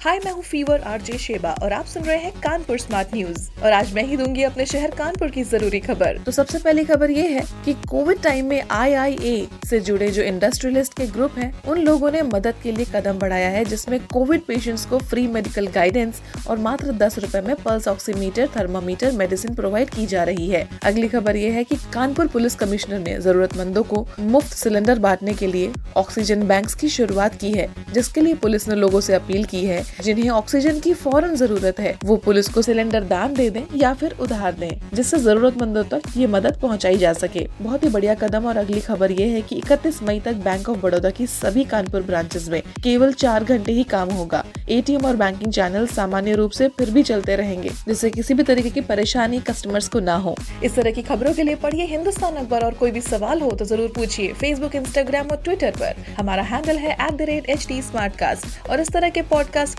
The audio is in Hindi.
हाय मैं हूँ फीवर आरजे शेबा, और आप सुन रहे हैं कानपुर स्मार्ट न्यूज़ और आज मैं ही दूँगी अपने शहर कानपुर की ज़रूरी खबर। तो सबसे पहली खबर ये है कि कोविड टाइम में आईआईए से जुड़े जो इंडस्ट्रियलिस्ट के ग्रुप हैं, उन लोगों ने मदद के लिए कदम बढ़ाया है, जिसमें कोविड पेशेंट्स को फ्री मेडिकल गाइडेंस और मात्र दस रूपए में pulse oximeter thermometer medicine provide की जा रही है। अगली खबर ये है की कानपुर पुलिस कमिश्नर ने जरूरतमंदों को मुफ़्त सिलेंडर बांटने के लिए ऑक्सीजन बैंक की शुरुआत की है, जिसके लिए पुलिस ने लोगों से अपील की है। जिन्हें ऑक्सीजन की फ़ौरन ज़रूरत है, वो पुलिस को सिलेंडर दान दे दें या फिर उधार दें, जिससे जरूरतमंदों तक ये मदद पहुंचाई जा सके। बहुत ही बढ़िया कदम और अगली खबर ये है कि 31 मई तक बैंक ऑफ़ बड़ौदा की सभी कानपुर ब्रांचेस में केवल चार घंटे ही काम होगा। एटीएम और बैंकिंग चैनल सामान्य रूप से फिर भी चलते रहेंगे, जिससे किसी भी तरीके की परेशानी कस्टमर्स को ना हो। इस तरह की खबरों के लिए पढ़िए हिंदुस्तान अखबार और कोई भी सवाल हो तो ज़रूर पूछिए फेसबुक इंस्टाग्राम और ट्विटर पर। हमारा हैंडल है एट और इस तरह के पॉडकास्ट